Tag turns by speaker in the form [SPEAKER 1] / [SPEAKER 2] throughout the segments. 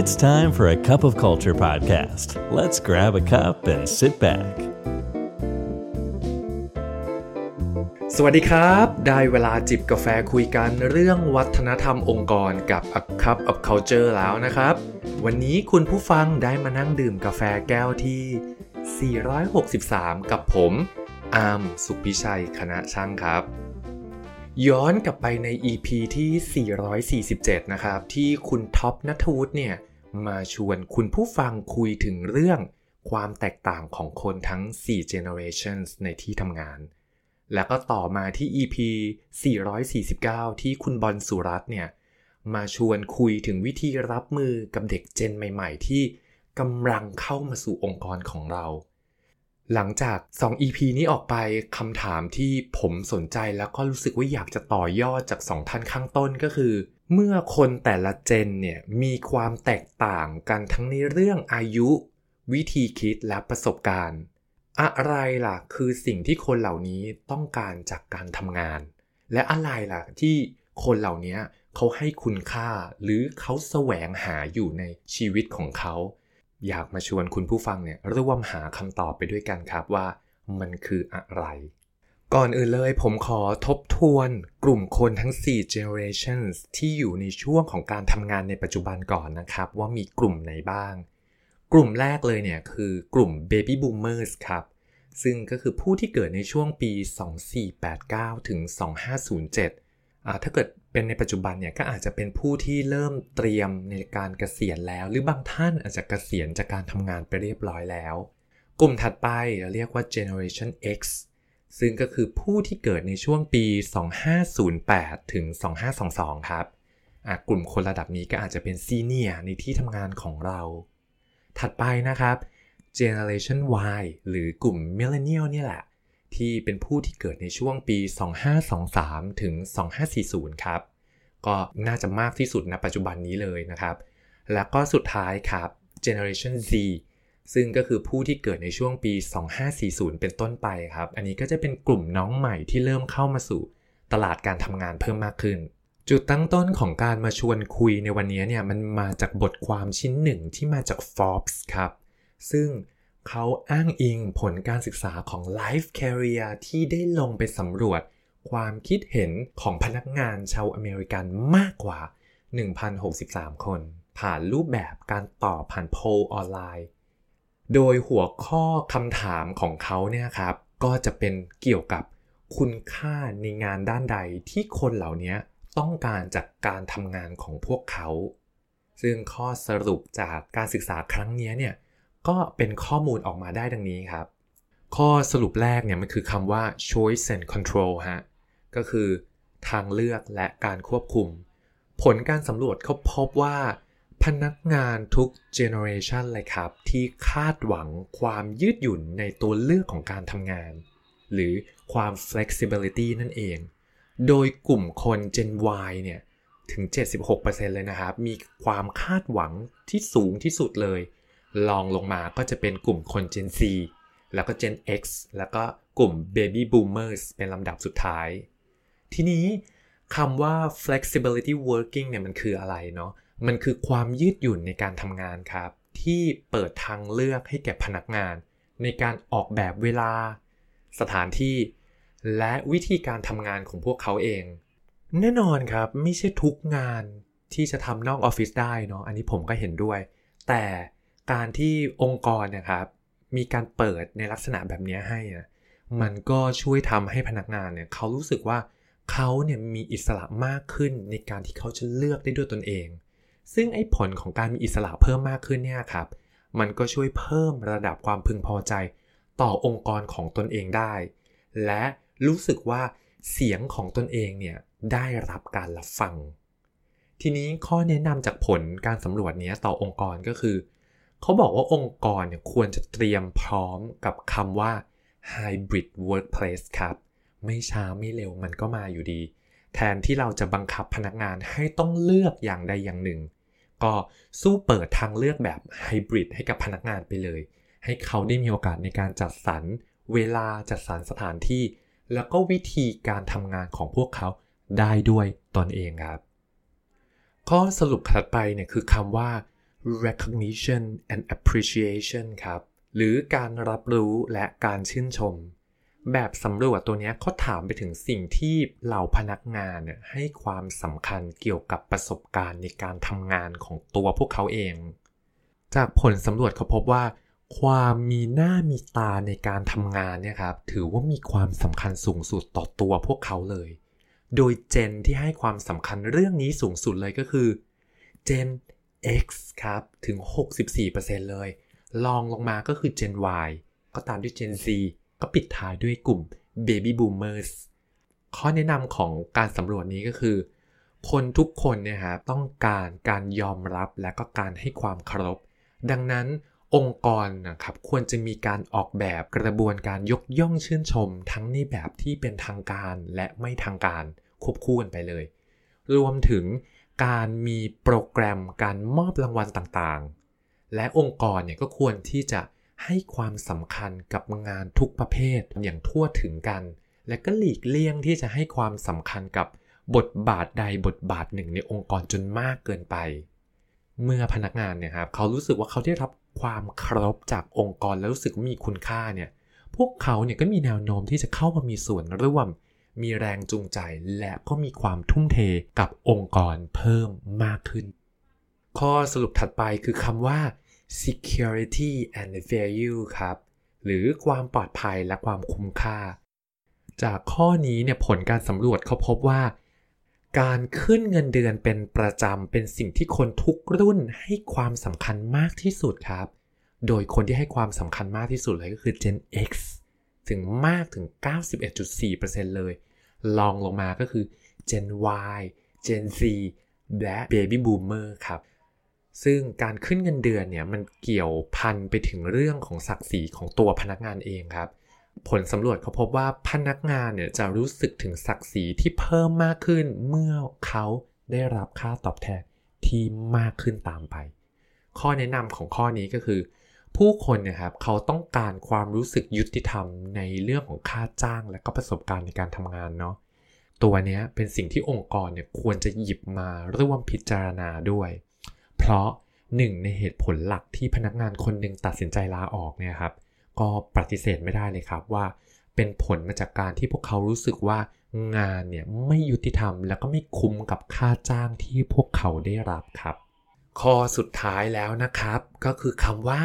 [SPEAKER 1] It's time for a cup of culture podcast. Let's grab a cup and sit back.
[SPEAKER 2] สวัสดีครับ ได้เวลาจิบกาแฟคุยกันเรื่องวัฒนธรรมองค์กรกับ A Cup of Culture แล้วนะครับ วันนี้คุณผู้ฟังได้มานั่งดื่มกาแฟแก้วที่ 463 กับผม อาร์มสุพิชัยคณะช่างครับย้อนกลับไปใน EP ที่ 447 นะครับ ที่คุณท็อปนัทวุฒิเนี่ย มาชวนคุณผู้ฟังคุยถึงเรื่องความแตกต่างของคนทั้ง 4 generations ในที่ทำงาน แล้วก็ต่อมาที่ EP 449 ที่คุณบอลสุรัตน์เนี่ย มาชวนคุยถึงวิธีรับมือกับเด็กเจนใหม่ ๆ ที่กำลังเข้ามาสู่องค์กรของเรา หลังจาก 2 EP นี้ออกไปคำถามที่ผมสนใจแล้วก็รู้สึกว่าอยากจะต่อยอดจาก 2 ท่านข้างต้นก็คือ เมื่อคนแต่ละเจนเนี่ยมีความแตกต่างกันทั้งในเรื่องอายุ วิธีคิดและประสบการณ์ อะไรล่ะคือสิ่งที่คนเหล่านี้ต้องการจากการทำงาน และอะไรล่ะที่คนเหล่านี้เขาให้คุณค่า หรือเขาแสวงหาอยู่ในชีวิตของเขา อยากมาชวนคุณผู้ฟังเนี่ยร่วมหาคำตอบไปด้วยกันครับว่ามันคืออะไร ก่อนอื่นเลยผมขอทบทวนกลุ่มคนทั้ง 4 generations ที่อยู่ในช่วงของการทำงานในปัจจุบันก่อนนะครับ ว่ามีกลุ่มไหนบ้าง กลุ่มแรกเลยเนี่ยคือกลุ่ม baby boomers ครับ ซึ่งก็คือผู้ที่เกิดในช่วงปี 2489 ถึง 2507อ่าถ้าเกิด เป็นในปัจจุบันเนี่ยก็อาจจะเป็นผู้ที่เริ่มเตรียมในการเกษียณแล้ว หรือบางท่านอาจจะเกษียณจากการทำงานไปเรียบร้อยแล้ว กลุ่มถัดไปเราเรียกว่า generation X ซึ่งก็คือผู้ที่เกิดในช่วงปี 2508 ถึง 2522 ครับอะกลุ่มคนระดับนี้ก็อาจจะเป็นซีเนียในที่ทำงานของเรา ถัดไปนะครับ Generation Y หรือกลุ่ม Millennial นี่แหละ ที่เป็นผู้ที่เกิดในช่วงปี 2523 ถึง 2540 ครับ ก็น่าจะมากที่สุดณปัจจุบันนี้เลยนะครับ แล้วก็สุดท้ายครับ Generation Z ซึ่งก็คือผู้ที่เกิดในช่วงปี 2540 เป็นต้นไปครับ อันนี้ก็จะเป็นกลุ่มน้องใหม่ที่เริ่มเข้ามาสู่ตลาดการทำงานเพิ่มมากขึ้น จุดตั้งต้นของการมาชวนคุยในวันนี้เนี่ยมันมาจากบทความชิ้นหนึ่งที่มาจาก Forbes ครับ ซึ่ง เขาอ้างอิงผลการศึกษาของ Life Career ที่ได้ลงไปสำรวจความคิดเห็นของพนักงานชาวอเมริกันมากกว่า 1,063 คน ผ่านรูปแบบการตอบผ่านโพลออนไลน์ โดยหัวข้อคำถามของเขาเนี่ยครับ ก็จะเป็นเกี่ยวกับคุณค่าในงานด้านใดที่คนเหล่านี้ต้องการจากการทำงานของพวกเขา ซึ่งข้อสรุปจากการศึกษาครั้งนี้เนี่ย ก็เป็นข้อมูลออกมาได้ดังนี้ครับ ข้อสรุปแรกเนี่ยมันคือคำว่า choice and control ฮะ ก็คือทางเลือกและการควบคุม ผลการสำรวจเขาพบว่า พนักงานทุก generation เลยครับ ที่คาดหวังความยืดหยุ่นในตัวเลือกของการทำงาน หรือความ flexibility นั่นเอง โดยกลุ่มคน Gen Y เนี่ยถึง 76%เลยนะครับ มีความคาดหวังที่สูงที่สุดเลย ลองลงมาก็จะเป็นกลุ่มคน Gen Z แล้วก็ Gen X แล้วก็กลุ่ม Baby Boomers เป็นลำดับสุดท้าย ทีนี้คำว่า flexibility working เนี่ยมันคืออะไรเนาะ มันคือความยืดหยุ่นในการทำงานครับ ที่เปิดทางเลือกให้แก่พนักงาน ในการออกแบบเวลา สถานที่ และวิธีการทำงานของพวกเขาเอง แน่นอนครับ ไม่ใช่ทุกงานที่จะทำนอกออฟฟิศได้เนาะ อันนี้ผมก็เห็นด้วย แต่ การที่องค์กรนะครับมีการเปิดในลักษณะแบบนี้ให้อะมันก็ช่วยทำให้พนักงานเนี่ยเขารู้สึกว่าเขาเนี่ยมีอิสระมากขึ้นในการที่เขาจะเลือกได้ด้วยตนเอง ซึ่งไอ้ผลของการมีอิสระเพิ่มมากขึ้นเนี่ยครับมันก็ช่วยเพิ่มระดับความพึงพอใจต่อองค์กรของตนเองได้ และรู้สึกว่าเสียงของตนเองเนี่ยได้รับการรับฟัง ทีนี้ข้อแนะนำจากผลการสำรวจนี้ต่อองค์กรก็คือ เขาบอกว่าองค์กรเนี่ยควรจะเตรียมพร้อมกับคำว่า hybrid workplace ครับ ไม่ช้าไม่เร็วมันก็มาอยู่ดี แทนที่เราจะบังคับพนักงานให้ต้องเลือกอย่างใดอย่างหนึ่ง ก็สู้เปิดทางเลือกแบบไฮบริดให้กับพนักงานไปเลย ให้เขาได้มีโอกาสในการจัดสรรเวลาจัดสรรสถานที่ แล้วก็วิธีการทำงานของพวกเขาได้ด้วยตนเองครับ ข้อสรุปถัดไปเนี่ยคือคำว่า recognition and appreciation ครับ หรือการรับรู้และการชื่นชม แบบสำรวจตัวนี้เขาถามไปถึงสิ่งที่เหล่าพนักงานให้ความสำคัญเกี่ยวกับประสบการณ์ในการทำงานของตัวพวกเขาเอง จากผลสำรวจเขาพบว่า ความมีหน้ามีตาในการทำงานเนี่ยครับถือว่ามีความสำคัญสูงสุดต่อตัวพวกเขาเลย โดยเจนที่ให้ความสำคัญเรื่องนี้สูงสุดเลยก็คือ เจน X ครับ ถึง 64%เลย ลองลงมาก็คือ Gen Y ก็ตามด้วย Gen Z ก็ปิดท้ายด้วยกลุ่ม Baby Boomers ข้อแนะนำของการสำรวจนี้ก็คือ คนทุกคนเนี่ยครับต้องการการยอมรับและก็การให้ความเคารพ ดังนั้นองค์กรนะครับควรจะมีการออกแบบกระบวนการยกย่องชื่นชม ทั้งในแบบที่เป็นทางการและไม่ทางการควบคู่กันไปเลย รวมถึง การมีโปรแกรมการมอบรางวัลต่างๆ และองค์กรเนี่ยก็ควรที่จะให้ความสำคัญกับงานทุกประเภทอย่างทั่วถึงกัน และก็หลีกเลี่ยงที่จะให้ความสำคัญกับบทบาทใดบทบาทหนึ่งในองค์กรจนมากเกินไป เมื่อพนักงานเนี่ยครับเขารู้สึกว่าเขาได้รับความเคารพจากองค์กรแล้วรู้สึกว่ามีคุณค่าเนี่ยพวกเขาเนี่ยก็มีแนวโน้มที่จะเข้ามามีส่วนร่วม มีแรงจูงใจและก็มีความทุ่มเทกับองค์กรเพิ่มมากขึ้น ข้อสรุปถัดไปคือคำว่า security and value ครับ หรือความปลอดภัยและความคุ้มค่า จากข้อนี้เนี่ยผลการสำรวจเขาพบว่า การขึ้นเงินเดือนเป็นประจำเป็นสิ่งที่คนทุกรุ่นให้ความสำคัญมากที่สุดครับ โดยคนที่ให้ความสำคัญมากที่สุดเลยก็คือ Gen X ถึงมากถึง 91.4%เลย ลองลงมาก็คือ Gen Y Gen Z และ Baby Boomer ครับ ซึ่งการขึ้นเงินเดือนเนี่ยมันเกี่ยวพันไปถึงเรื่องของศักดิ์ศรีของตัวพนักงานเองครับ ผลสำรวจเขาพบว่าพนักงานเนี่ยจะรู้สึกถึงศักดิ์ศรีที่เพิ่มมากขึ้นเมื่อเขาได้รับค่าตอบแทนที่มากขึ้นตามไป ข้อแนะนำของข้อนี้ก็คือ ผู้คนนะครับเขาต้องการความรู้สึกยุติธรรมในเรื่องของค่าจ้างและก็ประสบการณ์ในการทำงานเนาะตัวนี้เป็นสิ่งที่องค์กรเนี่ยควรจะหยิบมาร่วมพิจารณาด้วย เพราะหนึ่งในเหตุผลหลักที่พนักงานคนหนึ่งตัดสินใจลาออกเนี่ยครับ ก็ปฏิเสธไม่ได้เลยครับว่า เป็นผลมาจากการที่พวกเขารู้สึกว่างานเนี่ยไม่ยุติธรรม แล้วก็ไม่คุ้มกับค่าจ้างที่พวกเขาได้รับครับ ข้อสุดท้ายแล้วนะครับ ก็คือคำว่า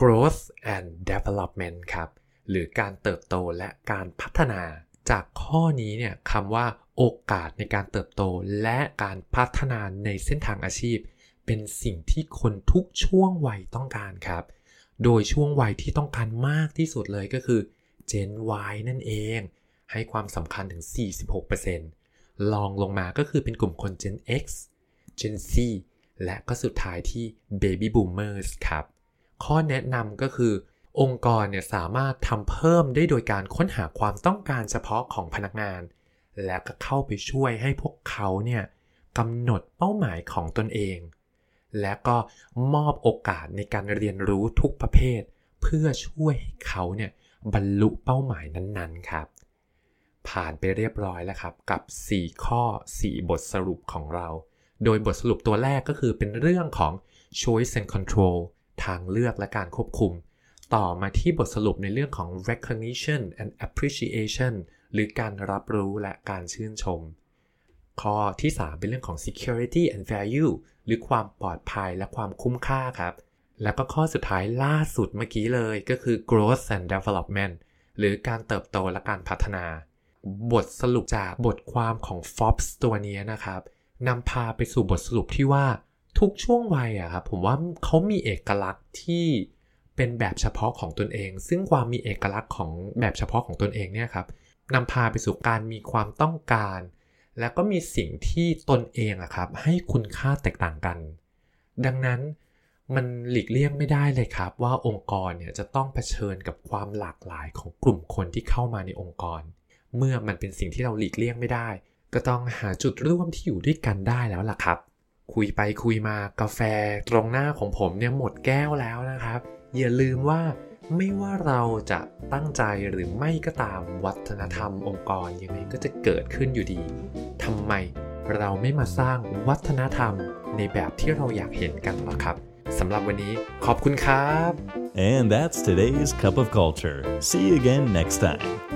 [SPEAKER 2] growth and development ครับ หรือการเติบโตและการพัฒนา จากข้อนี้เนี่ยคำว่าโอกาสในการเติบโตและการพัฒนาในเส้นทางอาชีพ เป็นสิ่งที่คนทุกช่วงวัยต้องการครับ โดยช่วงวัยที่ต้องการมากที่สุดเลยก็คือ Gen Y นั่นเอง ให้ความสำคัญถึง 46%ลองลงมาก็คือเป็นกลุ่มคน Gen X Gen Z และก็สุดท้ายที่ Baby Boomers ครับ ข้อแนะนำก็คือ องค์กรเนี่ยสามารถทำเพิ่มได้โดยการค้นหาความต้องการเฉพาะของพนักงาน และก็เข้าไปช่วยให้พวกเขาเนี่ยกำหนดเป้าหมายของตนเอง และก็มอบโอกาสในการเรียนรู้ทุกประเภท เพื่อช่วยให้เขาเนี่ยบรรลุเป้าหมายนั้นๆครับ ผ่านไปเรียบร้อยแล้วครับกับ 4 ข้อ 4 บทสรุปของเรา โดยบทสรุปตัวแรกก็คือเป็นเรื่องของ choice and control ทางเลือกและการควบคุม ต่อมาที่บทสรุปในเรื่องของ recognition and appreciation หรือการรับรู้และการชื่นชม ข้อที่ 3 เป็นเรื่องของ security and value หรือความปลอดภัยและความคุ้มค่าครับ แล้วก็ข้อสุดท้ายล่าสุดเมื่อกี้เลยก็คือ growth and development หรือการเติบโตและการพัฒนา บทสรุปจากบทความของ Forbes ตัวนี้นะครับนำพาไปสู่บทสรุปที่ว่า ทุกช่วงวัยอะครับผมว่าเขามีเอกลักษณ์ที่เป็นแบบเฉพาะของตนเอง ซึ่งความมีเอกลักษณ์ของแบบเฉพาะของตนเองเนี่ยครับนำพาไปสู่การมีความต้องการ แล้วก็มีสิ่งที่ตนเองอะครับให้คุณค่าแตกต่างกัน ดังนั้นมันหลีกเลี่ยงไม่ได้เลยครับ ว่าองค์กรเนี่ยจะต้องเผชิญกับความหลากหลายของกลุ่มคนที่เข้ามาในองค์กร เมื่อมันเป็นสิ่งที่เราหลีกเลี่ยงไม่ได้ ก็ต้องหาจุดร่วมที่อยู่ด้วยกันได้แล้วล่ะครับ คุยไปคุยมากาแฟตรงหน้าของผมเนี่ยหมดแก้วแล้วนะครับ อย่าลืมว่าไม่ว่าเราจะตั้งใจหรือไม่ก็ตามวัฒนธรรมองค์กรยังไงก็จะเกิดขึ้นอยู่ดีทำไมเราไม่มาสร้างวัฒนธรรมในแบบที่เราอยากเห็นกันล่ะครับสำหรับวันนี้ขอบคุณครับ
[SPEAKER 1] And that's today's Cup of Culture. See you again next time.